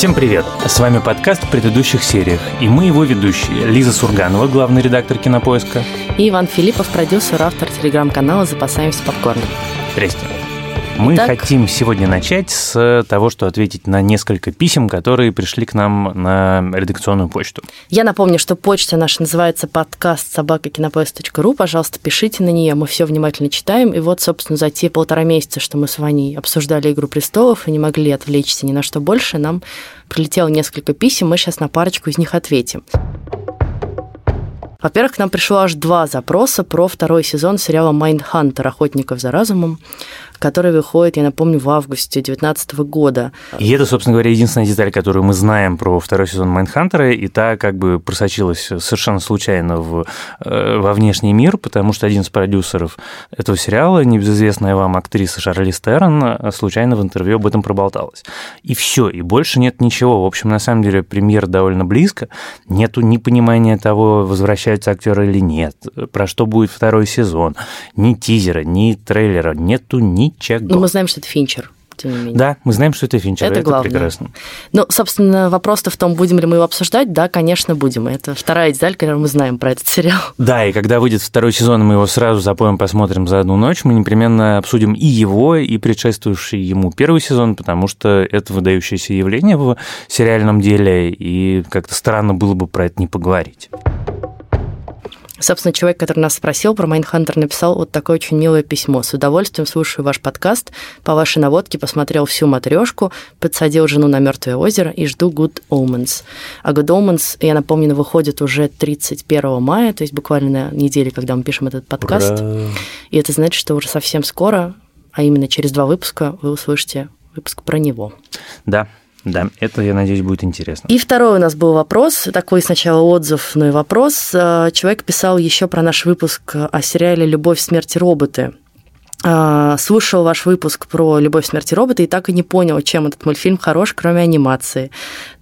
Всем привет! С вами подкаст в предыдущих сериях, и мы его ведущие. Лиза Сурганова, главный редактор «Кинопоиска». И Иван Филиппов, продюсер, автор телеграм-канала «Запасаемся попкорном». Здрасте. Мы Итак, хотим сегодня начать с того, что ответить на несколько писем, которые пришли к нам на редакционную почту. Я напомню, что почта наша называется подкаст собакакинопоиск.ру. Пожалуйста, пишите на нее, мы все внимательно читаем. И вот, собственно, за те полтора месяца, что мы с вами обсуждали «Игру престолов» и не могли отвлечься ни на что больше, нам прилетело несколько писем, мы сейчас на парочку из них ответим. Во-первых, к нам пришло аж два запроса про второй сезон сериала «Mindhunter. Охотников за разумом» который выходит, я напомню, в августе 2019 года. И это, собственно говоря, единственная деталь, которую мы знаем про второй сезон Mindhunter а, и та как бы просочилась совершенно случайно в, э, во внешний мир, потому что один из продюсеров этого сериала, небезызвестная вам актриса Шарлиз Терон, случайно в интервью об этом проболталась. И все, и больше нет ничего. В общем, на самом деле, премьер довольно близко, нету ни понимания того, возвращаются актеры или нет, про что будет второй сезон, ни тизера, ни трейлера, нету ни ничего. Но мы знаем, что это Финчер тем не менее. Да, мы знаем, что это Финчер, это, это главное. прекрасно. Ну, собственно, вопрос-то в том, будем ли мы его обсуждать. Да, конечно, будем. Это вторая деталь, которую мы знаем про этот сериал. Да, и когда выйдет второй сезон, мы его сразу запоем, посмотрим за одну ночь, мы непременно обсудим и его, и предшествующий ему первый сезон, потому что это выдающееся явление в сериальном деле, и как-то странно было бы про это не поговорить. Собственно, человек, который нас спросил про Mindhunter, написал вот такое очень милое письмо. С удовольствием слушаю ваш подкаст. По вашей наводке посмотрел всю «Матрешку», подсадил жену на «Мертвое озеро» и жду Good Omens. А Good Omens, я напомню, выходит уже 31 мая, то есть буквально на неделе, когда мы пишем этот подкаст. Ура! И это значит, что уже совсем скоро, а именно через два выпуска, вы услышите выпуск про него. Да, да, это, я надеюсь, будет интересно. И второй у нас был вопрос, такой сначала отзыв, но и вопрос. Э, человек писал еще про наш выпуск о сериале «Любовь, смерть и роботы». А, слушал ваш выпуск про «Любовь, смерть и роботы» и так и не понял, чем этот мультфильм хорош, кроме анимации.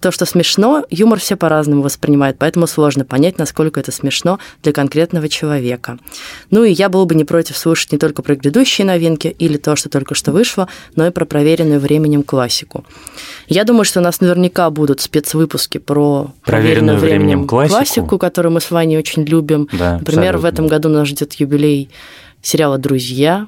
То, что смешно, юмор все по-разному воспринимают, поэтому сложно понять, насколько это смешно для конкретного человека. Ну и я был бы не против слушать не только про грядущие новинки или то, что только что вышло, но и про проверенную временем классику. Я думаю, что у нас наверняка будут спецвыпуски про проверенную, проверенную временем, временем классику. классику, которую мы с вами очень любим. Да, Например, абсолютно. в этом году нас ждет юбилей сериала «Друзья»,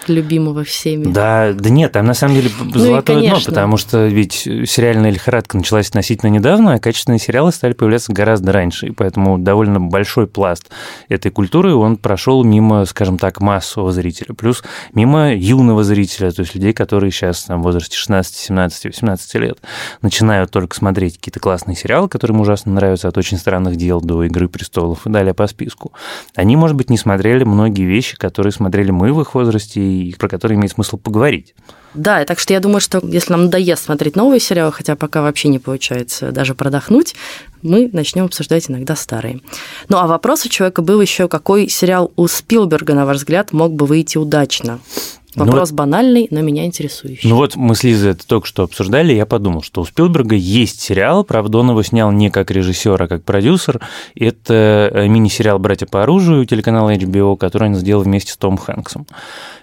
любимого всеми. Да, да нет, там на самом деле ну золотое ну дно, потому что ведь сериальная лихорадка началась относительно недавно, а качественные сериалы стали появляться гораздо раньше, и поэтому довольно большой пласт этой культуры, он прошел мимо, скажем так, массового зрителя, плюс мимо юного зрителя, то есть людей, которые сейчас там, в возрасте 16, 17, 18 лет начинают только смотреть какие-то классные сериалы, которые им ужасно нравятся, от «Очень странных дел» до «Игры престолов» и далее по списку. Они, может быть, не смотрели многие вещи, которые смотрели мы в их возрасте, и про которые имеет смысл поговорить. Да, так что я думаю, что если нам надоест смотреть новые сериалы, хотя пока вообще не получается даже продохнуть, мы начнем обсуждать иногда старые. Ну а вопрос у человека был еще, какой сериал у Спилберга, на ваш взгляд, мог бы выйти удачно? Ну Вопрос ну, банальный, но меня интересующий. Ну вот мы с Лизой это только что обсуждали, и я подумал, что у Спилберга есть сериал, правда, он его снял не как режиссер, а как продюсер. Это э, мини-сериал «Братья по оружию» телеканала HBO, который он сделал вместе с Том Хэнксом.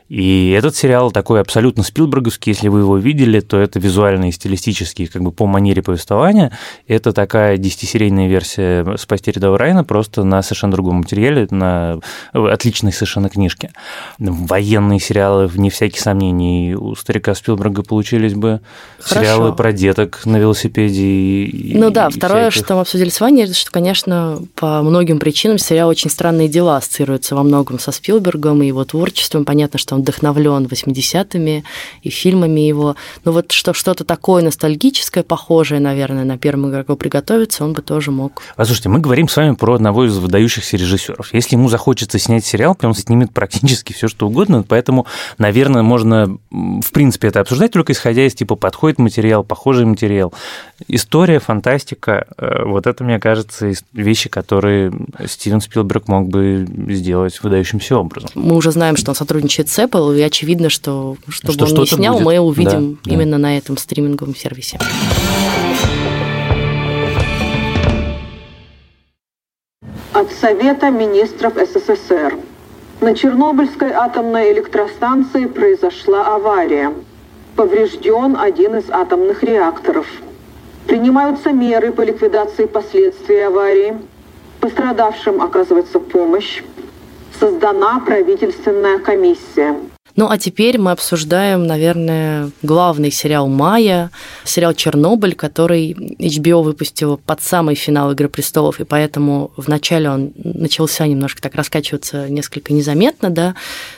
И этот сериал такой абсолютно спилберговский, если вы его видели, то это визуально и стилистически, как бы по манере повествования. Это такая десятисерийная версия «Спасти рядового Райана», просто на совершенно другом материале, на отличной совершенно книжке. Военные сериалы, вне всяких сомнений, у старика Спилберга получились бы Хорошо. сериалы про деток на велосипеде. И, ну да, и второе, всяких... что мы обсудили с вами, это что, конечно, по многим причинам сериал «Очень странные дела» ассоциируется во многом со Спилбергом и его творчеством. Понятно, что он вдохновлен 80-ми и фильмами его. Но вот что, что-то такое ностальгическое, похожее, наверное, на первому игроку приготовиться, он бы тоже мог. Послушайте, мы говорим с вами про одного из выдающихся режиссеров. Если ему захочется снять сериал, он снимет практически все, что угодно, поэтому, наверное, можно, в принципе, это обсуждать только исходя из типа подходит материал, похожий материал. История, фантастика, э, вот это, мне кажется, вещи, которые Стивен Спилберг мог бы сделать выдающимся образом. Мы уже знаем, что он сотрудничает с Apple, и очевидно, что что бы он не снял, будет. мы увидим да, именно да. на этом стриминговом сервисе. От Совета министров СССР. На Чернобыльской атомной электростанции произошла авария. Поврежден один из атомных реакторов – Принимаются меры по ликвидации последствий аварии. Пострадавшим оказывается помощь. Создана правительственная комиссия. Ну а теперь мы обсуждаем, наверное, главный сериал мая, сериал «Чернобыль», который HBO выпустил под самый финал «Игры престолов», и поэтому вначале он начался немножко так раскачиваться несколько незаметно, да,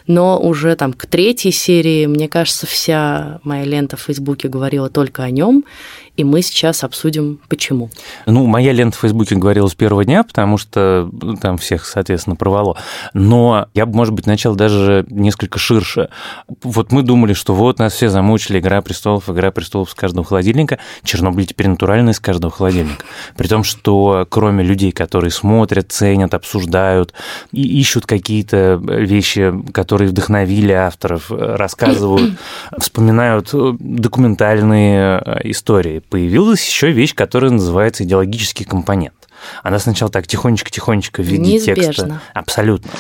но уже там к третьей серии, мне кажется, вся моя лента в Фейсбуке говорила только о нем, и мы сейчас обсудим, почему. Ну, моя лента в Фейсбуке говорила с первого дня, потому что ну, там всех, соответственно, порвало. Но я бы, может быть, начал даже несколько ширше. Вот мы думали, что вот нас все замучили «Игра престолов», «Игра престолов» с каждого холодильника. Чернобыль теперь натурально из каждого холодильника. При том, что кроме людей, которые смотрят, ценят, обсуждают и ищут какие-то вещи, которые вдохновили авторов, рассказывают, вспоминают документальные истории, появилась еще вещь, которая называется идеологический компонент. Она сначала так тихонечко-тихонечко в виде Неизбежно. текста. Абсолютно.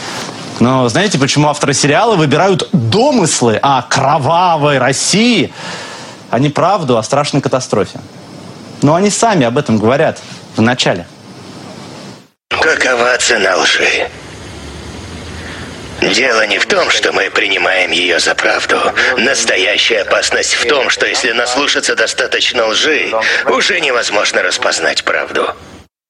Но знаете, почему авторы сериала выбирают домыслы о кровавой России, а не правду о страшной катастрофе? Но они сами об этом говорят в начале. Какова цена лжи? Дело не в том, что мы принимаем ее за правду. Настоящая опасность в том, что если наслушаться достаточно лжи, уже невозможно распознать правду.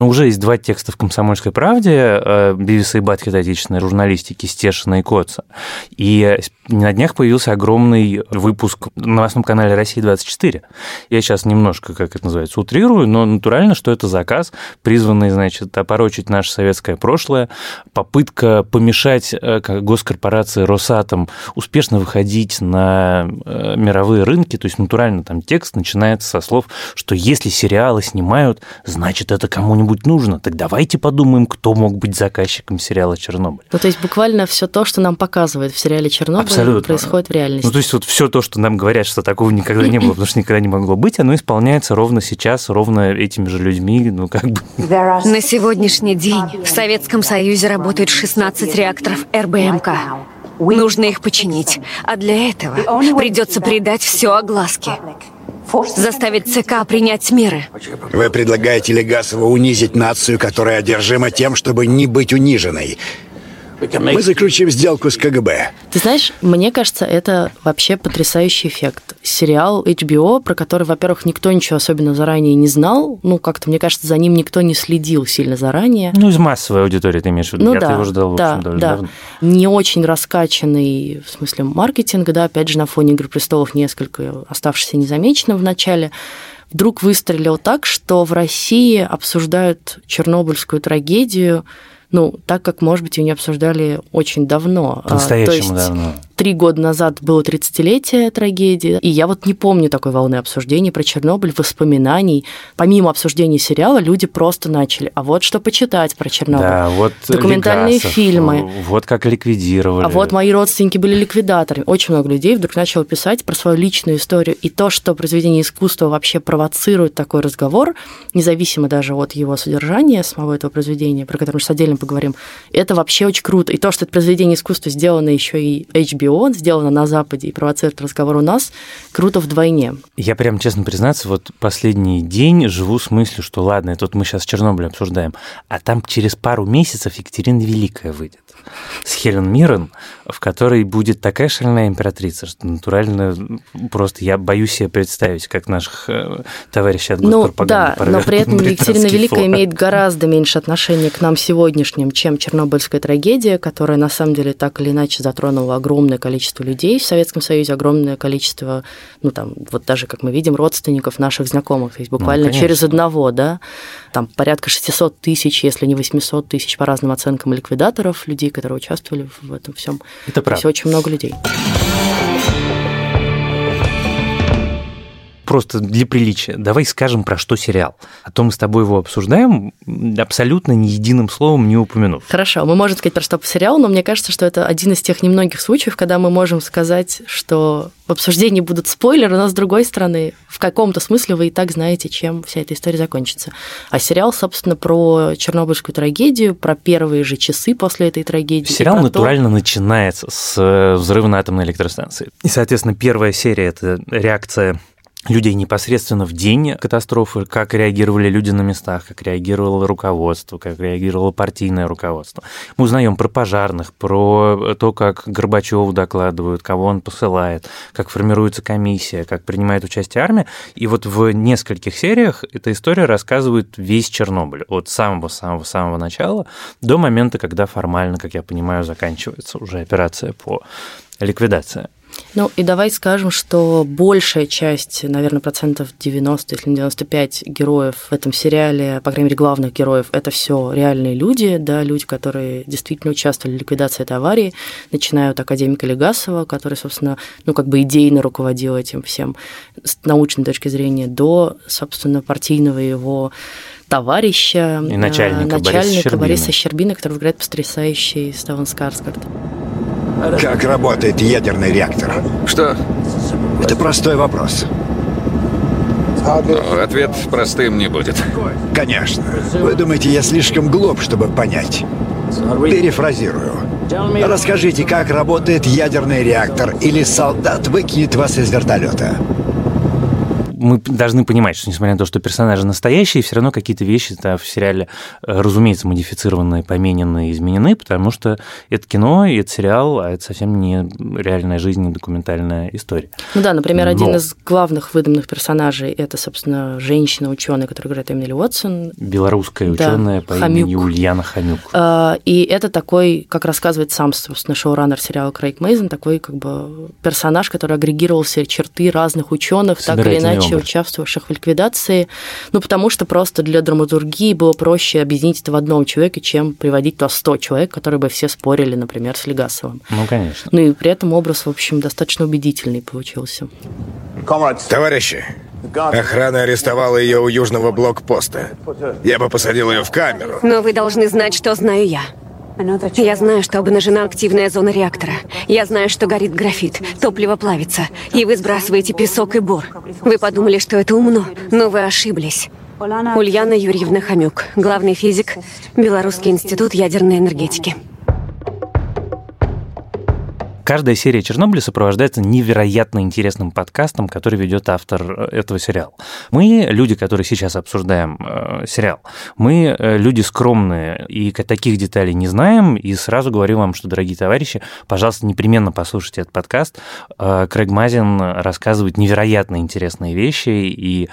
Ну, Уже есть два текста в «Комсомольской правде» э, Бивиса и Батхита отечественной журналистики Стешина и Коца. И на днях появился огромный выпуск на новостном канале «Россия-24». Я сейчас немножко, как это называется, утрирую, но натурально, что это заказ, призванный, значит, опорочить наше советское прошлое, попытка помешать э, как госкорпорации «Росатом» успешно выходить на э, мировые рынки, то есть натурально там текст начинается со слов, что если сериалы снимают, значит, это кому-нибудь нужно. Так давайте подумаем, кто мог быть заказчиком сериала «Чернобыль». Ну, то есть буквально все то, что нам показывают в сериале «Чернобыль», Абсолютно. происходит в реальности. Ну, то есть вот все то, что нам говорят, что такого никогда не было, потому что никогда не могло быть, оно исполняется ровно сейчас, ровно этими же людьми, ну, как бы... На сегодняшний день в Советском Союзе работают 16 реакторов РБМК. Нужно их починить, а для этого придется придать все огласке. Заставить ЦК принять меры. Вы предлагаете Легасову унизить нацию, которая одержима тем, чтобы не быть униженной. Мы заключим сделку с КГБ. Ты знаешь, мне кажется, это вообще потрясающий эффект. Сериал HBO, про который, во-первых, никто ничего особенно заранее не знал, ну, как-то, мне кажется, за ним никто не следил сильно заранее. Ну, из массовой аудитории ты имеешь в виду. Ну Я да, его ждал, в да, общем, довольно да. давно. Не очень раскачанный, в смысле маркетинга, да, опять же, на фоне «Игры престолов» несколько оставшихся незамеченным в начале, вдруг выстрелил так, что в России обсуждают чернобыльскую трагедию, ну, так как, может быть, ее не обсуждали очень давно. А, то По-настоящему есть давно. Три года назад было 30-летие трагедии, и я вот не помню такой волны обсуждений про Чернобыль, воспоминаний. Помимо обсуждения сериала, люди просто начали, а вот что почитать про Чернобыль. Да, вот Документальные Легасов, фильмы. Вот как ликвидировали. А вот мои родственники были ликвидаторами. Очень много людей вдруг начало писать про свою личную историю. И то, что произведение искусства вообще провоцирует такой разговор, независимо даже от его содержания, самого этого произведения, про которое мы сейчас отдельно поговорим, это вообще очень круто. И то, что это произведение искусства сделано еще и HBO, сделано на Западе и провоцирует разговор у нас, круто вдвойне. Я прям, честно признаться, вот последний день живу с мыслью, что ладно, вот мы сейчас Чернобыль обсуждаем, а там через пару месяцев Екатерина Великая выйдет с Хелен Миррен, в которой будет такая шальная императрица, что натурально просто я боюсь себе представить, как наших э, товарищей от Ну да, но при этом Екатерина Великая флаг. имеет гораздо меньше отношения к нам сегодняшним, чем Чернобыльская трагедия, которая на самом деле так или иначе затронула огромное количество людей в Советском Союзе, огромное количество, ну там, вот даже, как мы видим, родственников наших знакомых, то есть буквально конечно. через одного, да, там порядка 600 тысяч, если не 800 тысяч по разным оценкам ликвидаторов, людей, которые участвовали в этом всем. Это правда. очень много людей. Просто для приличия. Давай скажем, про что сериал. А то мы с тобой его обсуждаем, абсолютно ни единым словом не упомянув. Хорошо, мы можем сказать про что по сериалу, но мне кажется, что это один из тех немногих случаев, когда мы можем сказать, что в обсуждении будут спойлеры, но с другой стороны, в каком-то смысле вы и так знаете, чем вся эта история закончится. А сериал, собственно, про Чернобыльскую трагедию, про первые же часы после этой трагедии. Сериал про то- натурально начинается с э, взрыва на атомной электростанции. И, соответственно, первая серия – это реакция людей непосредственно в день катастрофы, как реагировали люди на местах, как реагировало руководство, как реагировало партийное руководство. Мы узнаем про пожарных, про то, как Горбачеву докладывают, кого он посылает, как формируется комиссия, как принимает участие армия. И вот в нескольких сериях эта история рассказывает весь Чернобыль от самого-самого-самого начала до момента, когда формально, как я понимаю, заканчивается уже операция по ликвидации. Ну и давай скажем, что большая часть, наверное, процентов 90, если не 95 героев в этом сериале, по крайней мере, главных героев, это все реальные люди, да, люди, которые действительно участвовали в ликвидации этой аварии, начиная от академика Легасова, который, собственно, ну, как бы идейно руководил этим всем с научной точки зрения, до, собственно, партийного его товарища, и начальника, начальника Бориса, Щербина. Бориса Щербина, который играет потрясающий Ставан Скарсгард. Как работает ядерный реактор? Что? Это простой вопрос. Ну, ответ простым не будет. Конечно. Вы думаете, я слишком глуп, чтобы понять? Перефразирую. Расскажите, как работает ядерный реактор, или солдат выкинет вас из вертолета мы должны понимать, что несмотря на то, что персонажи настоящие, все равно какие-то вещи -то в сериале, э, разумеется, модифицированы, поменены, изменены, потому что это кино, и это сериал, а это совсем не реальная жизнь, не документальная история. Ну да, например, Но... один из главных выдуманных персонажей это, собственно, женщина-ученая, которая играет Эмили Уотсон. Белорусская да, ученая по Хомюк. имени Ульяна Хомюк. А, и это такой, как рассказывает сам, собственно, шоураннер сериала Крейг Мейзен, такой как бы персонаж, который агрегировал все черты разных ученых, так или иначе вообще участвовавших в ликвидации, ну, потому что просто для драматургии было проще объединить это в одном человеке, чем приводить туда 100 человек, которые бы все спорили, например, с Легасовым. Ну, конечно. Ну, и при этом образ, в общем, достаточно убедительный получился. Товарищи, Охрана арестовала ее у южного блокпоста. Я бы посадил ее в камеру. Но вы должны знать, что знаю я. Я знаю, что обнажена активная зона реактора. Я знаю, что горит графит, топливо плавится, и вы сбрасываете песок и бор. Вы подумали, что это умно, но вы ошиблись. Ульяна Юрьевна Хомюк, главный физик, Белорусский институт ядерной энергетики. Каждая серия Чернобыля сопровождается невероятно интересным подкастом, который ведет автор э, этого сериала. Мы, люди, которые сейчас обсуждаем э, сериал, мы э, люди скромные и таких деталей не знаем, и сразу говорю вам, что, дорогие товарищи, пожалуйста, непременно послушайте этот подкаст. Э, Крэг Мазин рассказывает невероятно интересные вещи, и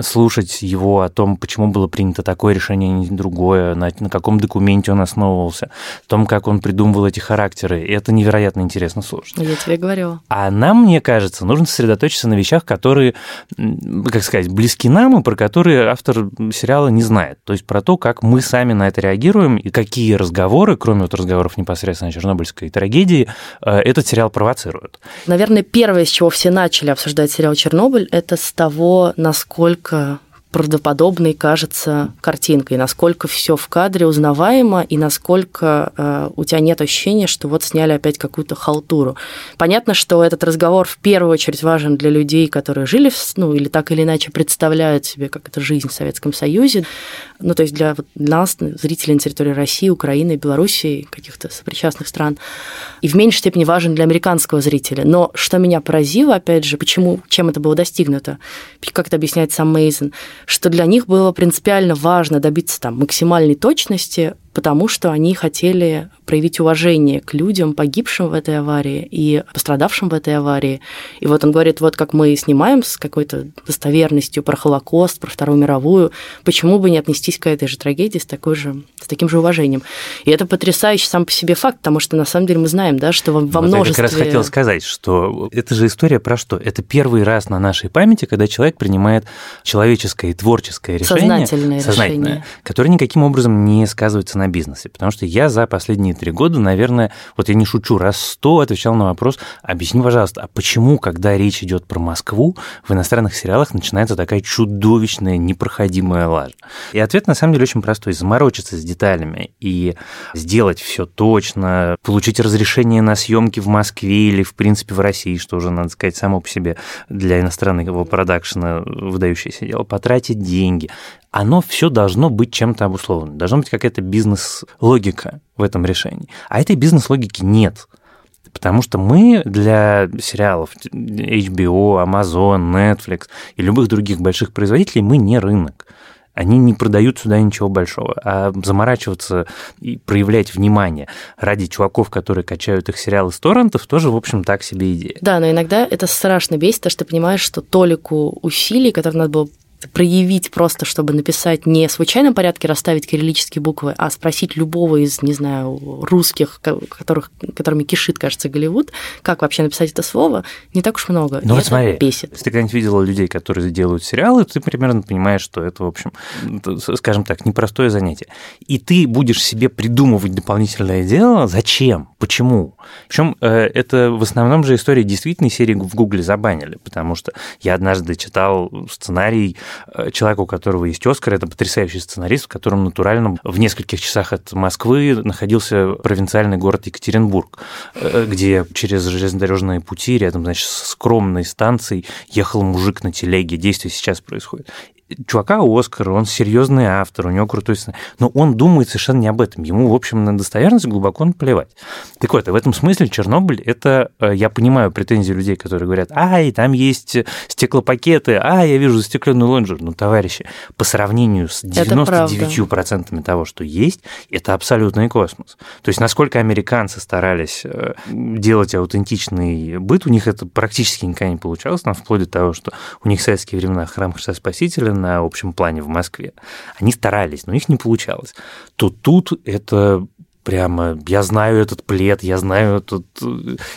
слушать его о том, почему было принято такое решение, а не другое, на, на каком документе он основывался, о том, как он придумывал эти характеры, это невероятно интересно интересно слушать. Я тебе говорю. А нам, мне кажется, нужно сосредоточиться на вещах, которые, как сказать, близки нам и про которые автор сериала не знает. То есть про то, как мы сами на это реагируем и какие разговоры, кроме вот разговоров непосредственно о чернобыльской трагедии, э, этот сериал провоцирует. Наверное, первое, с чего все начали обсуждать сериал «Чернобыль», это с того, насколько правдоподобной кажется картинкой, насколько все в кадре узнаваемо и насколько э, у тебя нет ощущения, что вот сняли опять какую-то халтуру. Понятно, что этот разговор в первую очередь важен для людей, которые жили, в, ну или так или иначе представляют себе, как это жизнь в Советском Союзе, ну то есть для, для нас, зрителей на территории России, Украины, Белоруссии, каких-то сопричастных стран, и в меньшей степени важен для американского зрителя. Но что меня поразило, опять же, почему, чем это было достигнуто, как это объясняет сам что для них было принципиально важно добиться там максимальной точности потому что они хотели проявить уважение к людям, погибшим в этой аварии и пострадавшим в этой аварии. И вот он говорит, вот как мы снимаем с какой-то достоверностью про Холокост, про Вторую мировую, почему бы не отнестись к этой же трагедии с, такой же, с таким же уважением? И это потрясающий сам по себе факт, потому что на самом деле мы знаем, да, что во, во вот множестве... Я как раз хотел сказать, что это же история про что? Это первый раз на нашей памяти, когда человек принимает человеческое и творческое решение, сознательное, сознательное решение. которое никаким образом не сказывается на на бизнесе. Потому что я за последние три года, наверное, вот я не шучу, раз сто отвечал на вопрос, объясни, пожалуйста, а почему, когда речь идет про Москву, в иностранных сериалах начинается такая чудовищная, непроходимая лажа? И ответ на самом деле очень простой. Заморочиться с деталями и сделать все точно, получить разрешение на съемки в Москве или, в принципе, в России, что уже, надо сказать, само по себе для иностранного продакшена выдающееся дело, потратить деньги, оно все должно быть чем-то обусловлено. Должна быть какая-то бизнес-логика в этом решении. А этой бизнес-логики нет. Потому что мы для сериалов HBO, Amazon, Netflix и любых других больших производителей мы не рынок они не продают сюда ничего большого. А заморачиваться и проявлять внимание ради чуваков, которые качают их сериалы с торрентов, тоже, в общем, так себе идея. Да, но иногда это страшно бесит, потому что ты понимаешь, что толику усилий, которые надо было проявить просто, чтобы написать не в случайном порядке расставить кириллические буквы, а спросить любого из, не знаю, русских, которых, которыми кишит, кажется, Голливуд, как вообще написать это слово, не так уж много. Ну вот смотри, бесит. если ты когда-нибудь видела людей, которые делают сериалы, ты примерно понимаешь, что это, в общем, скажем так, непростое занятие. И ты будешь себе придумывать дополнительное дело, зачем, почему? Причем э, это в основном же история действительно серии в Гугле забанили, потому что я однажды читал сценарий Э, человек, у которого есть Оскар, это потрясающий сценарист, в котором натурально в нескольких часах от Москвы находился провинциальный город Екатеринбург, э, где через железнодорожные пути рядом, значит, с скромной станцией ехал мужик на телеге. Действие сейчас происходит чувака Оскар, он серьезный автор, у него крутой сценарий, но он думает совершенно не об этом. Ему, в общем, на достоверность глубоко наплевать. Так вот, в этом смысле Чернобыль – это, э, я понимаю претензии людей, которые говорят, ай, там есть стеклопакеты, а, я вижу застекленный лонжер. Ну, товарищи, по сравнению с 99% того, что есть, это абсолютный космос. То есть, насколько американцы старались э, делать аутентичный быт, у них это практически никогда не получалось, там, вплоть до того, что у них в советские времена храм Христа Спасителя на общем плане в Москве. Они старались, но их не получалось. То тут это прямо, я знаю этот плед, я знаю этот,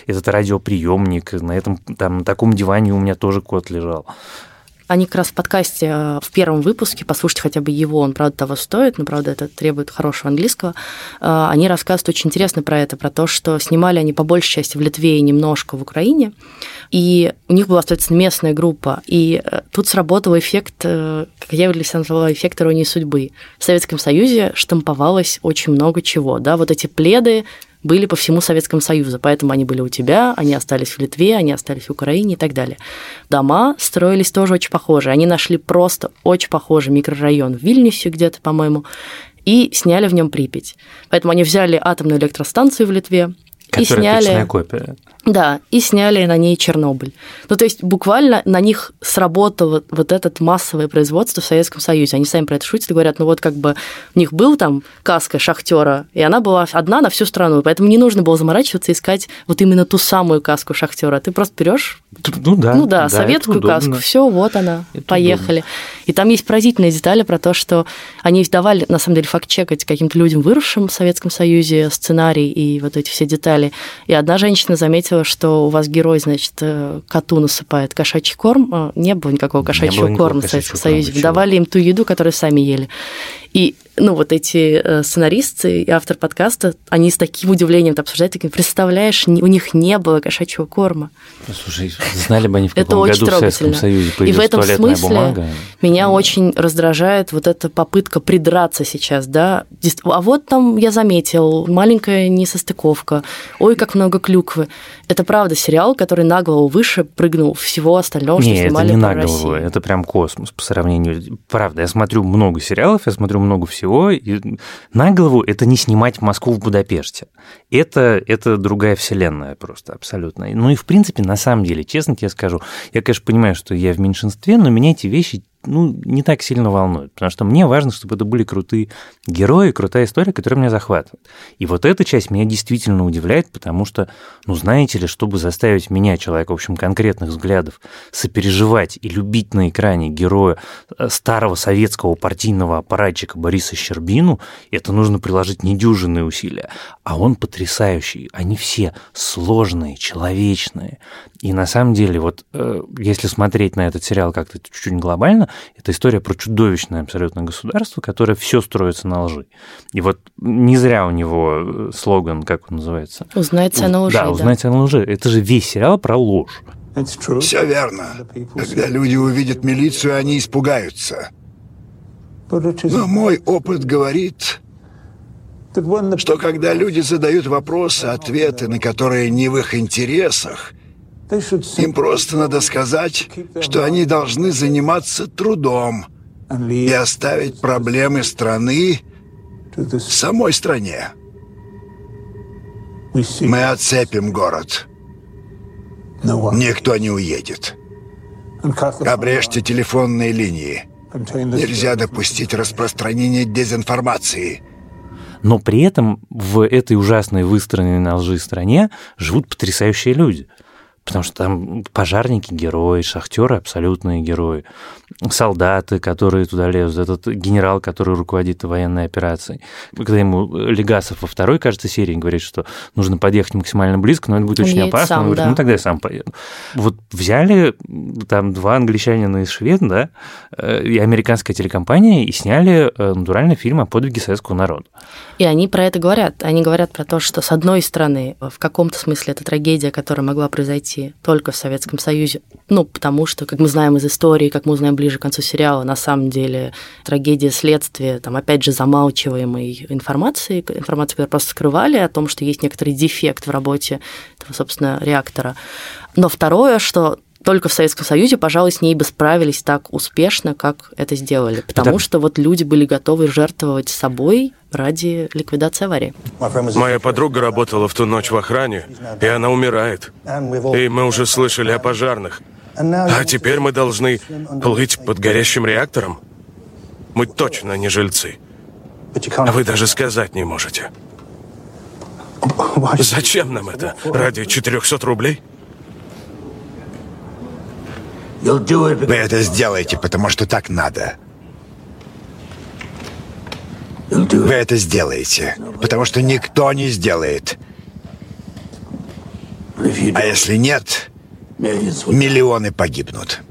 этот радиоприемник, на этом, там, на таком диване у меня тоже кот лежал. Они как раз в подкасте э, в первом выпуске, послушайте хотя бы его, он, правда, того стоит, но, правда, это требует хорошего английского, э, они рассказывают очень интересно про это, про то, что снимали они по большей части в Литве и немножко в Украине, и у них была, соответственно, местная группа, и э, тут сработал эффект, как я для назвала, эффект иронии судьбы. В Советском Союзе штамповалось очень много чего, да, вот эти пледы, были по всему Советскому Союзу, поэтому они были у тебя, они остались в Литве, они остались в Украине и так далее. Дома строились тоже очень похожие. Они нашли просто очень похожий микрорайон в Вильнюсе где-то, по-моему, и сняли в нем Припять. Поэтому они взяли атомную электростанцию в Литве, и сняли... копия. Да, и сняли на ней Чернобыль. Ну, то есть буквально на них сработало вот это массовое производство в Советском Союзе. Они сами про это шутят и говорят, ну вот как бы у них был там каска шахтера, и она была одна на всю страну, поэтому не нужно было заморачиваться искать вот именно ту самую каску шахтера. Ты просто берешь, ну да, ну да, да советскую каску, все, вот она, это поехали. Удобно. И там есть поразительные детали про то, что они давали, на самом деле, факт-чекать каким-то людям, выросшим в Советском Союзе, сценарий и вот эти все детали. И одна женщина заметила, что у вас герой, значит, э, коту насыпает кошачий корм. А, не было никакого кошачьего корма в Советском Союзе. Давали им ту еду, которую сами ели. И ну, вот эти э, сценаристы и автор подкаста, они с таким удивлением это обсуждают, таким, представляешь, у них не было кошачьего корма. Ну, слушай, знали бы они, в каком это году в Советском Союзе И в этом смысле бумага. меня mm. очень раздражает вот эта попытка придраться сейчас, да, а вот там я заметил, маленькая несостыковка, ой, как много клюквы. Это правда сериал, который на голову выше прыгнул всего остального, не, что снимали это не на голову, России. это прям космос по сравнению. Правда, я смотрю много сериалов, я смотрю много всего. И на голову это не снимать Москву в Будапеште. Это, это другая вселенная просто абсолютно. Ну и в принципе, на самом деле, честно тебе скажу, я, конечно, понимаю, что я в меньшинстве, но меня эти вещи ну, не так сильно волнует, потому что мне важно, чтобы это были крутые герои, крутая история, которая меня захватывает. И вот эта часть меня действительно удивляет, потому что, ну, знаете ли, чтобы заставить меня, человека, в общем, конкретных взглядов, сопереживать и любить на экране героя э, старого советского партийного аппаратчика Бориса Щербину, это нужно приложить недюжинные усилия. А он потрясающий. Они все сложные, человечные. И на самом деле, вот э, если смотреть на этот сериал как-то чуть-чуть глобально, это история про чудовищное абсолютно государство, которое все строится на лжи. И вот не зря у него э, слоган, как он называется? Узнать цену лжи. Да, узнать цену лжи. Это же весь сериал про ложь. Все верно. Когда люди увидят милицию, они испугаются. Но мой опыт говорит, что когда люди задают вопросы, ответы на которые не в их интересах, им просто надо сказать, что они должны заниматься трудом и оставить проблемы страны самой стране. Мы оцепим город. Никто не уедет. Обрежьте телефонные линии. Нельзя допустить распространения дезинформации. Но при этом в этой ужасной выстроенной на лжи стране живут потрясающие люди – потому что там пожарники герои, шахтеры абсолютные герои, солдаты, которые туда лезут, этот генерал, который руководит военной операцией. Когда ему Легасов во второй, кажется, серии говорит, что нужно подъехать максимально близко, но это будет очень опасно, сам, он говорит, да. ну тогда я сам поеду. Вот взяли там два англичанина из швед, да, э, и американская телекомпания, и сняли э, натуральный фильм о подвиге советского народа. И они про это говорят. Они говорят про то, что, с одной стороны, в каком-то смысле это трагедия, которая могла произойти только в Советском Союзе. Ну, потому что, как мы знаем из истории, как мы узнаем ближе к концу сериала, на самом деле трагедия следствия, там, опять же, замалчиваемой информации, информации, которую просто скрывали о том, что есть некоторый дефект в работе этого, собственно, реактора. Но второе, что только в Советском Союзе, пожалуй, с ней бы справились так успешно, как это сделали. Потому да. что вот люди были готовы жертвовать собой ради ликвидации аварии. Моя подруга работала в ту ночь в охране, и она умирает. И мы уже слышали о пожарных. А теперь мы должны плыть под горящим реактором? Мы точно не жильцы. А вы даже сказать не можете. Зачем нам это? Ради 400 рублей? Вы это сделаете, потому что так надо. Вы это сделаете, потому что никто не сделает. А если нет, миллионы погибнут.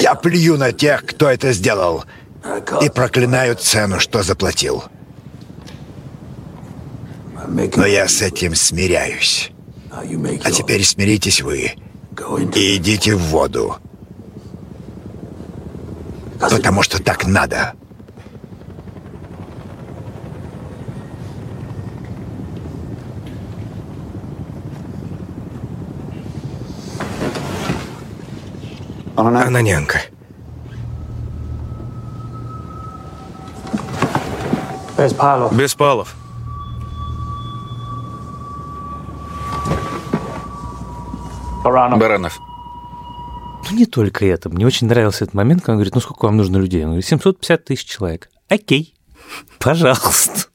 Я плюю на тех, кто это сделал, и проклинаю цену, что заплатил. Но я с этим смиряюсь. А теперь смиритесь вы и идите в воду. Потому что так надо. Она нянка. Беспалов. Баранов. Ну, не только это. Мне очень нравился этот момент, когда он говорит, ну, сколько вам нужно людей? Он говорит, 750 тысяч человек. Окей, пожалуйста.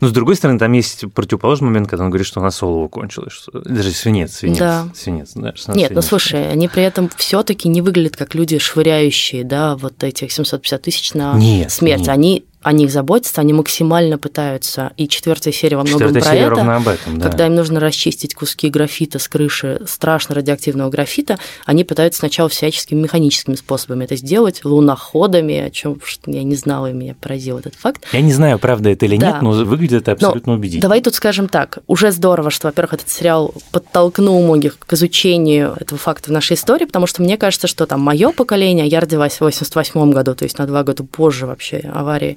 Но, с другой стороны, там есть противоположный момент, когда он говорит, что она солово кончилась. Что... Даже свинец, свинец. Да. Свинец, да, Нет, ну, свинец. ну слушай, они при этом все таки не выглядят как люди, швыряющие, да, вот этих 750 тысяч на нет, смерть. Нет. Они о них заботятся, они максимально пытаются. И четвертая серия во многом Четвертая про серия это. ровно об этом, да. Когда им нужно расчистить куски графита с крыши, страшно радиоактивного графита, они пытаются сначала всяческими механическими способами это сделать, луноходами, о чем я не знала, и меня поразил этот факт. Я не знаю, правда это или Да. нет, но выглядит это абсолютно Но убедительно. Давай тут скажем так. Уже здорово, что, во-первых, этот сериал подтолкнул многих к изучению этого факта в нашей истории, потому что мне кажется, что там мое поколение, я родилась в 88 году, то есть на два года позже вообще аварии,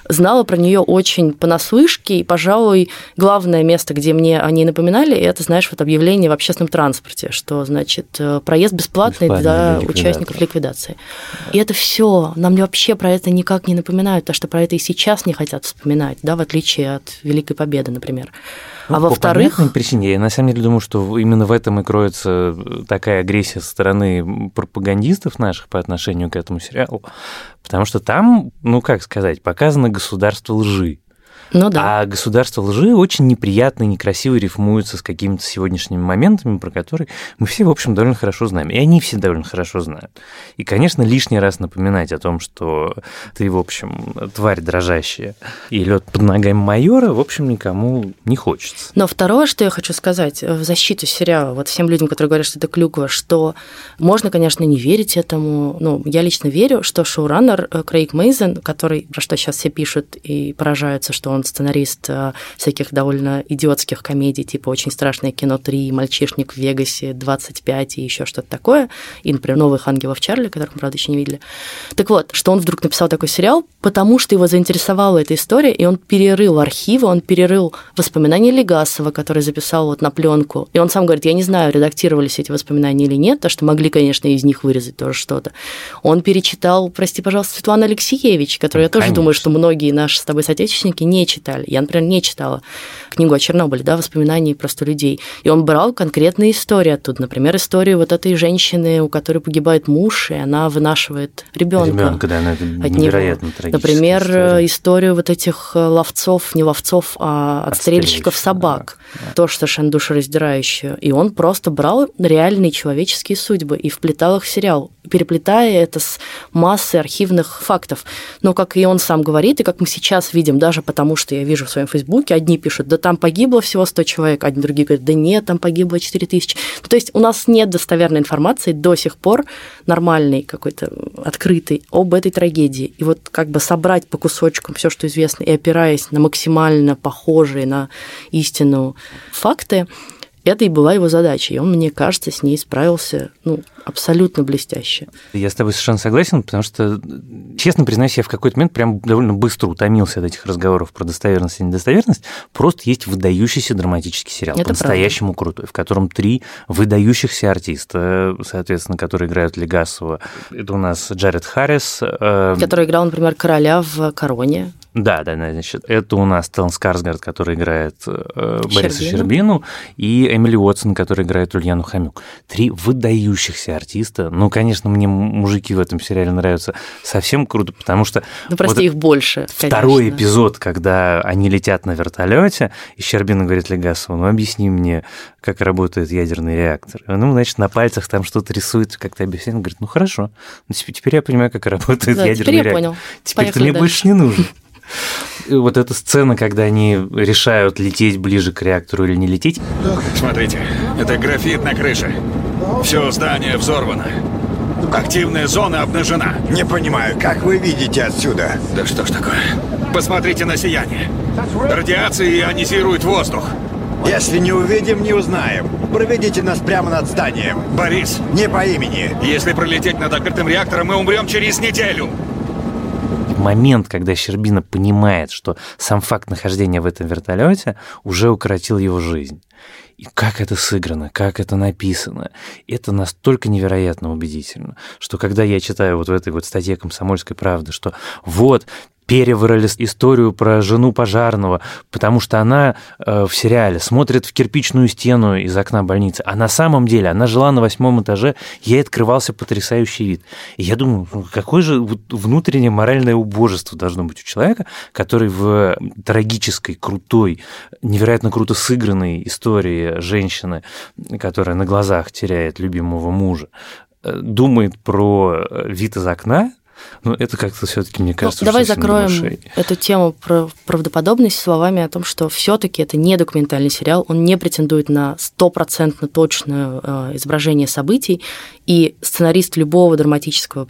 знала про нее очень понаслышке, и, пожалуй, главное место, где мне они напоминали, это, знаешь, вот объявление в общественном транспорте, что, значит, э, проезд бесплатный Бесплатный для ликвидаторов. участников ликвидации. И это все нам вообще про это никак не напоминают, потому что про это и сейчас не хотят вспоминать, да, в отличие от Великой Победы, например. Ну, а по во-вторых, понятной причине, я на самом деле думаю, что именно в этом и кроется такая агрессия со стороны пропагандистов наших по отношению к этому сериалу, потому что там, ну как сказать, показано государство лжи. Ну да. А государство лжи очень неприятно и некрасиво рифмуется с какими-то сегодняшними моментами, про которые мы все, в общем, довольно хорошо знаем. И они все довольно хорошо знают. И, конечно, лишний раз напоминать о том, что ты, в общем, тварь дрожащая и лед под ногами майора, в общем, никому не хочется. Но второе, что я хочу сказать в защиту сериала, вот всем людям, которые говорят, что это клюква, что можно, конечно, не верить этому. Ну, я лично верю, что шоураннер э, Крейг Мейзен, который, про что сейчас все пишут и поражаются, что он сценарист э, всяких довольно идиотских комедий, типа «Очень страшное кино 3», «Мальчишник в Вегасе», «25» и еще что-то такое, и, например, «Новых ангелов Чарли», которых мы, правда, еще не видели. Так вот, что он вдруг написал такой сериал, потому что его заинтересовала эта история, и он перерыл архивы, он перерыл воспоминания Легасова, который записал вот на пленку. И он сам говорит, я не знаю, редактировались эти воспоминания или нет, потому что могли, конечно, из них вырезать тоже что-то. Он перечитал, прости, пожалуйста, Светлану Алексеевич, которую я тоже Конечно. думаю, что многие наши с тобой соотечественники не читали. Я, например, не читала книгу о Чернобыле, да, воспоминаний просто людей. И он брал конкретные истории оттуда. Например, историю вот этой женщины, у которой погибает муж, и она вынашивает ребенка. Ребенка, да, ну, это невероятно трагическая Например, история. историю вот этих ловцов, не ловцов, а отстрельщиков собак. Да. Тоже совершенно душераздирающее. И он просто брал реальные человеческие судьбы и вплетал их в сериал, переплетая это с массой архивных фактов. Но, как и он сам говорит, и как мы сейчас видим, даже потому что я вижу в своем фейсбуке, одни пишут, да там погибло всего 100 человек, а другие говорят, да нет, там погибло 4 тысячи. Ну, то есть у нас нет достоверной информации до сих пор, нормальной какой-то, открытой, об этой трагедии. И вот как бы собрать по кусочкам все, что известно, и опираясь на максимально похожие на истину факты, это и была его задача, и он, мне кажется, с ней справился ну, абсолютно блестяще. Я с тобой совершенно согласен, потому что, честно признаюсь, я в какой-то момент прям довольно быстро утомился от этих разговоров про достоверность и недостоверность. Просто есть выдающийся драматический сериал, по-настоящему крутой, в котором три выдающихся артиста, соответственно, которые играют Легасова. Это у нас Джаред Харрис. Э... Который играл, например, короля в «Короне». Да, да, да, значит, это у нас Телн Скарсгард, который играет э, Бориса Щербину, и Эмили Уотсон, который играет Ульяну Хомюк. Три выдающихся артиста. Ну, конечно, мне мужики в этом сериале нравятся совсем круто, потому что... Ну, прости, вот их больше, Второй конечно. эпизод, когда они летят на вертолете, и Щербина говорит Легасову, ну, объясни мне, как работает ядерный реактор. Ну, значит, на пальцах там что-то рисует, как-то объясняет. Он говорит, ну, хорошо, ну, теперь я понимаю, как работает да, ядерный теперь реактор. Я понял. Теперь Поехали ты мне дальше. больше не нужен вот эта сцена, когда они решают лететь ближе к реактору или не лететь. Смотрите, это графит на крыше. Все здание взорвано. Активная зона обнажена. Не понимаю, как вы видите отсюда? Да что ж такое? Посмотрите на сияние. Радиация ионизирует воздух. Если не увидим, не узнаем. Проведите нас прямо над зданием. Борис. Не по имени. Если пролететь над открытым реактором, мы умрем через неделю момент, когда Щербина понимает, что сам факт нахождения в этом вертолете уже укоротил его жизнь. И как это сыграно, как это написано, это настолько невероятно убедительно, что когда я читаю вот в этой вот статье «Комсомольской правды», что вот переврали историю про жену пожарного, потому что она э, в сериале смотрит в кирпичную стену из окна больницы, а на самом деле она жила на восьмом этаже, ей открывался потрясающий вид. И я думаю, какое же внутреннее моральное убожество должно быть у человека, который в трагической, крутой, невероятно круто сыгранной истории женщины, которая на глазах теряет любимого мужа, э, думает про вид из окна, ну, это как-то все-таки, мне кажется, ну, Давай закроем эту тему про правдоподобность словами о том, что все-таки это не документальный сериал, он не претендует на стопроцентно точное э, изображение событий, и сценарист любого драматического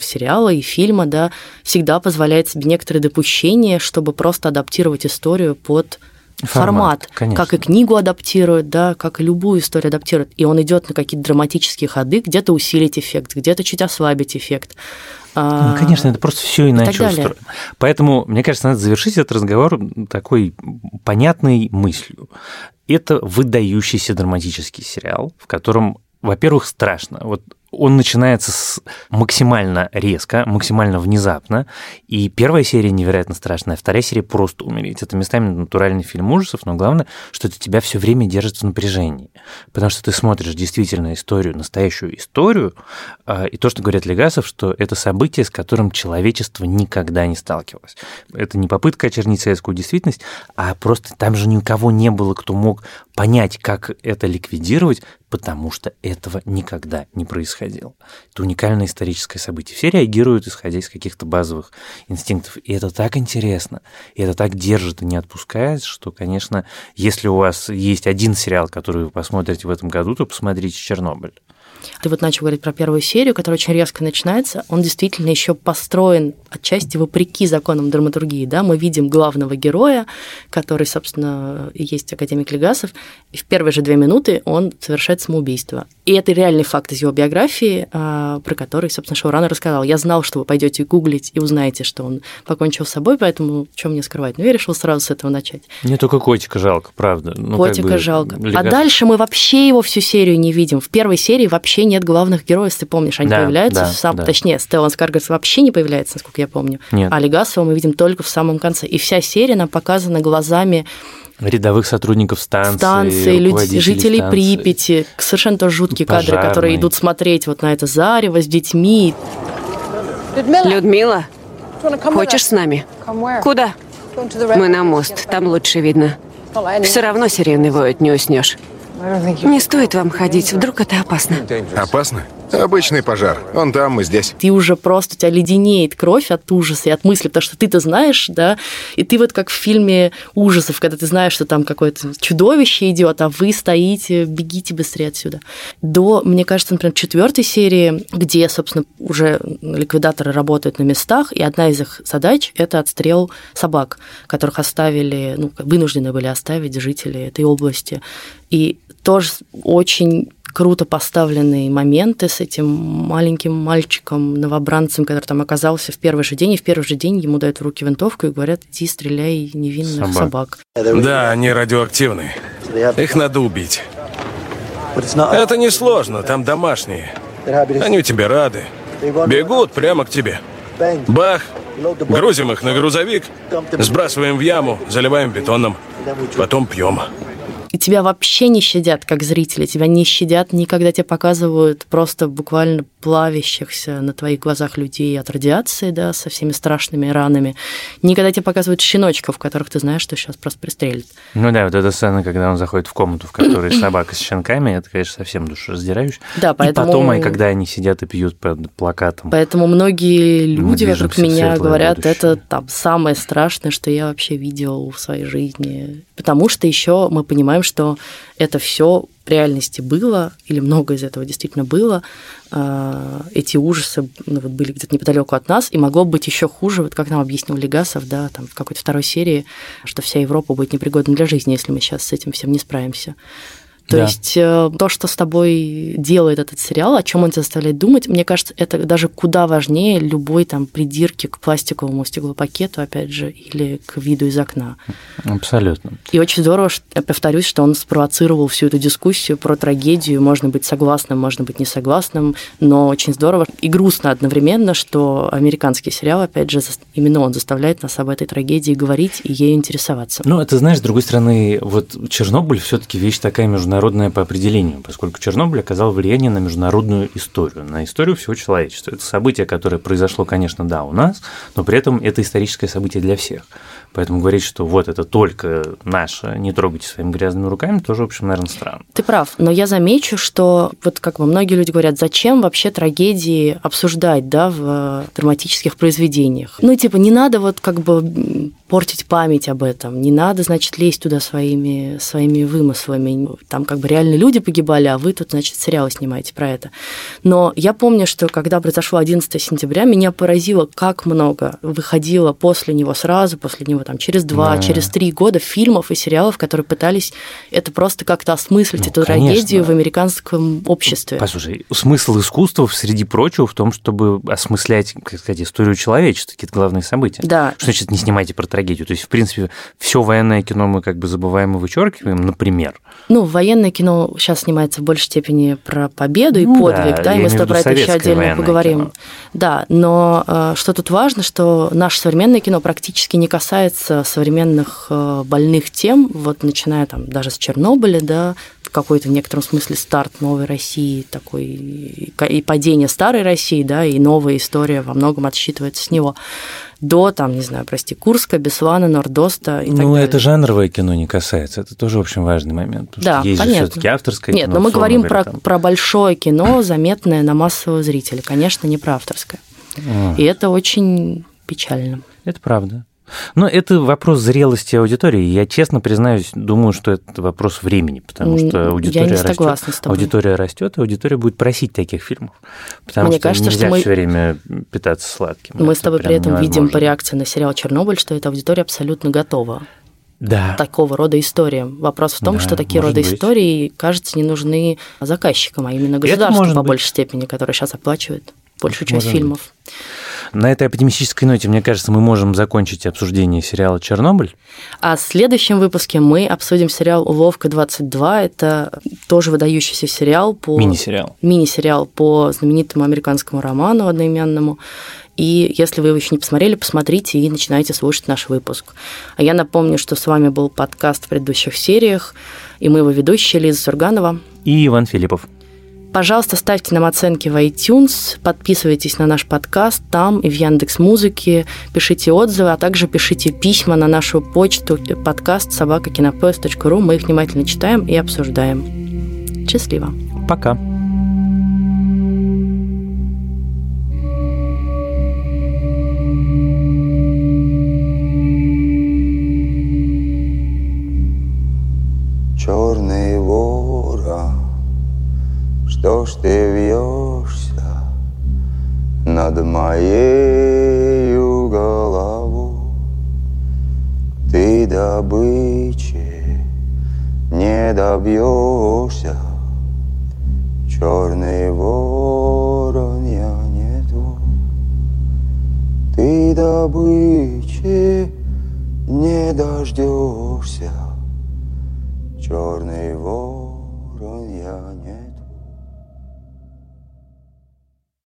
сериала и фильма, да, всегда позволяет себе некоторые допущения, чтобы просто адаптировать историю под формат, формат как и книгу адаптирует, да, как и любую историю адаптирует. И он идет на какие-то драматические ходы, где-то усилить эффект, где-то чуть ослабить эффект. Ну, конечно, это просто все иначе устроено. Поэтому, мне кажется, надо завершить этот разговор такой понятной мыслью. Это выдающийся драматический сериал, в котором, во-первых, страшно. Вот он начинается с максимально резко, максимально внезапно, и первая серия невероятно страшная, вторая серия просто умереть. Это местами натуральный фильм ужасов, но главное, что это тебя все время держит в напряжении, потому что ты смотришь действительно историю, настоящую историю, а, и то, что говорят Легасов, что это событие, с которым человечество никогда не сталкивалось. Это не попытка очернить советскую действительность, а просто там же никого не было, кто мог понять, как это ликвидировать, потому что этого никогда не происходило. Это уникальное историческое событие. Все реагируют, исходя из каких-то базовых инстинктов. И это так интересно, и это так держит и не отпускает, что, конечно, если у вас есть один сериал, который вы посмотрите в этом году, то посмотрите «Чернобыль». Ты вот начал говорить про первую серию, которая очень резко начинается. Он действительно еще построен отчасти вопреки законам драматургии. Да? Мы видим главного героя, который, собственно, и есть академик Легасов, и в первые же две минуты он совершает самоубийство. И это реальный факт из его биографии, а, про который, собственно, Шоураннер рассказал. Я знал, что вы пойдете гуглить и узнаете, что он покончил с собой, поэтому чем мне скрывать? Ну, я решил сразу с этого начать. Мне только котика жалко, правда. Ну, котика как бы жалко. Легасов... А дальше мы вообще его всю серию не видим. В первой серии вообще вообще нет главных героев, если ты помнишь. Они Да, появляются, да, в сам... да. точнее, Стеллан Скаргарс вообще не появляется, насколько я помню. Нет. А Легасова мы видим только в самом конце. И вся серия нам показана глазами Рядовых сотрудников станции, станции, руководителей жителей станции. Припяти. Совершенно тоже жуткие кадры, которые Пожарные. идут смотреть вот на это зарево с детьми. Людмила, хочешь с нами? Куда? Мы на мост, там лучше видно. Все равно сирены воют, не уснешь. Не стоит вам ходить, вдруг это опасно. Опасно? Обычный пожар. Он там, мы здесь. Ты уже просто, у тебя леденеет кровь от ужаса и от мысли, потому что ты-то знаешь, да, и ты вот как в фильме ужасов, когда ты знаешь, что там какое-то чудовище идет, а вы стоите, бегите быстрее отсюда. До, мне кажется, например, четвертой серии, где, собственно, уже ликвидаторы работают на местах, и одна из их задач – это отстрел собак, которых оставили, ну, вынуждены были оставить жители этой области. И тоже очень круто поставленные моменты с этим маленьким мальчиком, новобранцем, который там оказался в первый же день, и в первый же день ему дают в руки винтовку и говорят, иди стреляй невинных собак. Да, они радиоактивные. Их надо убить. Это несложно, там домашние. Они тебе рады. Бегут прямо к тебе. Бах! Грузим их на грузовик, сбрасываем в яму, заливаем бетоном, потом пьем. И тебя вообще не щадят, как зрители. Тебя не щадят ни когда тебе показывают просто буквально плавящихся на твоих глазах людей от радиации, да, со всеми страшными ранами. Ни когда тебе показывают щеночков, которых ты знаешь, что сейчас просто пристрелят. Ну да, вот эта сцена, когда он заходит в комнату, в которой собака с щенками, это, конечно, совсем душераздирающе. Да, поэтому... И потом, и когда они сидят и пьют под плакатом. Поэтому многие люди вокруг меня говорят, будущее. это там самое страшное, что я вообще видел в своей жизни. Потому что еще мы понимаем, что это все в реальности было, или много из этого действительно было. А, Эти ужасы ну, вот были где-то неподалеку от нас, и могло быть еще хуже, вот как нам объяснил Легасов, да, там в какой-то второй серии, что вся Европа будет непригодна для жизни, если мы сейчас с этим всем не справимся. То Да. есть э, то, что с тобой делает этот сериал, о чем он тебя заставляет думать, мне кажется, это даже куда важнее любой там придирки к пластиковому стеклопакету, опять же, или к виду из окна. Абсолютно. И очень здорово, что- я повторюсь, что он спровоцировал всю эту дискуссию про трагедию. Можно быть согласным, можно быть не согласным, но очень здорово и грустно одновременно, что американский сериал, опять же, именно он заставляет нас об этой трагедии говорить и ею интересоваться. Ну, это, знаешь, с другой стороны, вот Чернобыль все таки вещь такая международная по определению, поскольку Чернобыль оказал влияние на международную историю, на историю всего человечества. Это событие, которое произошло, конечно, да, у нас, но при этом это историческое событие для всех. Поэтому говорить, что вот это только наше, не трогайте своими грязными руками, тоже, в общем, наверное, странно. Ты прав, но я замечу, что вот как бы многие люди говорят, зачем вообще трагедии обсуждать, да, в драматических произведениях? Ну, типа, не надо вот как бы портить память об этом, не надо, значит, лезть туда своими, своими вымыслами. Там как бы реально люди погибали, а вы тут, значит, сериалы снимаете про это. Но я помню, что когда произошло 11 сентября, меня поразило, как много выходило после него сразу, после него там через два, Да. через три года фильмов и сериалов, которые пытались это просто как-то осмыслить, Ну, эту конечно. трагедию в американском обществе. Послушай, смысл искусства, среди прочего, в том, чтобы осмыслять, как сказать, историю человечества, какие-то главные события. Да. Что значит не снимайте про трагедию? То есть, в принципе, все военное кино мы как бы забываем и вычеркиваем, например. Ну, военное кино сейчас снимается в большей степени про победу и Ну подвиг, да, да, и мы с тобой про это еще отдельно поговорим. кино. Да, но э, что тут важно, что наше современное кино практически не касается современных э, больных тем, вот начиная там даже с Чернобыля, да, какой-то в некотором смысле старт новой России, такой и падение старой России, да, и новая история во многом отсчитывается с него до, там, не знаю, прости, Курска, Беслана, Нордоста и так ну, далее. это жанровое кино не касается. Это тоже очень важный момент. Да, есть понятно. же все-таки авторское Нет, кино. но мы говорим говоря, про, там. про большое кино, заметное на массового зрителя, конечно, не про авторское. А, И это очень печально. Это правда. Но это вопрос зрелости аудитории. Я честно признаюсь, думаю, что это вопрос времени, потому что аудитория растет. Аудитория растет, и аудитория будет просить таких фильмов. Потому Мне что кажется, нельзя что мы- все время питаться сладким. Мы Это с тобой при этом видим невозможно. по реакции на сериал «Чернобыль», что эта аудитория абсолютно готова Да. такого рода историям. Вопрос в том, Да, что такие роды быть. истории, кажется, не нужны заказчикам, а именно государству по быть. большей степени, которое сейчас оплачивает большую часть может фильмов. На этой оптимистической ноте, мне кажется, мы можем закончить обсуждение сериала «Чернобыль». А в следующем выпуске мы обсудим сериал «Уловка-22». Это тоже выдающийся сериал по... Мини-сериал. Мини-сериал по знаменитому американскому роману одноименному. И если вы его еще не посмотрели, посмотрите и начинайте слушать наш выпуск. А я напомню, что с вами был подкаст в предыдущих сериях, и мы его ведущие Лиза Сурганова и Иван Филиппов. Пожалуйста, ставьте нам оценки в iTunes, подписывайтесь на наш подкаст там и в Яндекс Музыке, пишите отзывы, а также пишите письма на нашу почту подкаст собакакинопоезд.ру. Мы их внимательно читаем и обсуждаем. Счастливо. Пока. Что ж ты вьешься над моей головой? Ты добычи не добьешься, черный ворон, я не твой. Ты добычи не дождешься, черный ворон,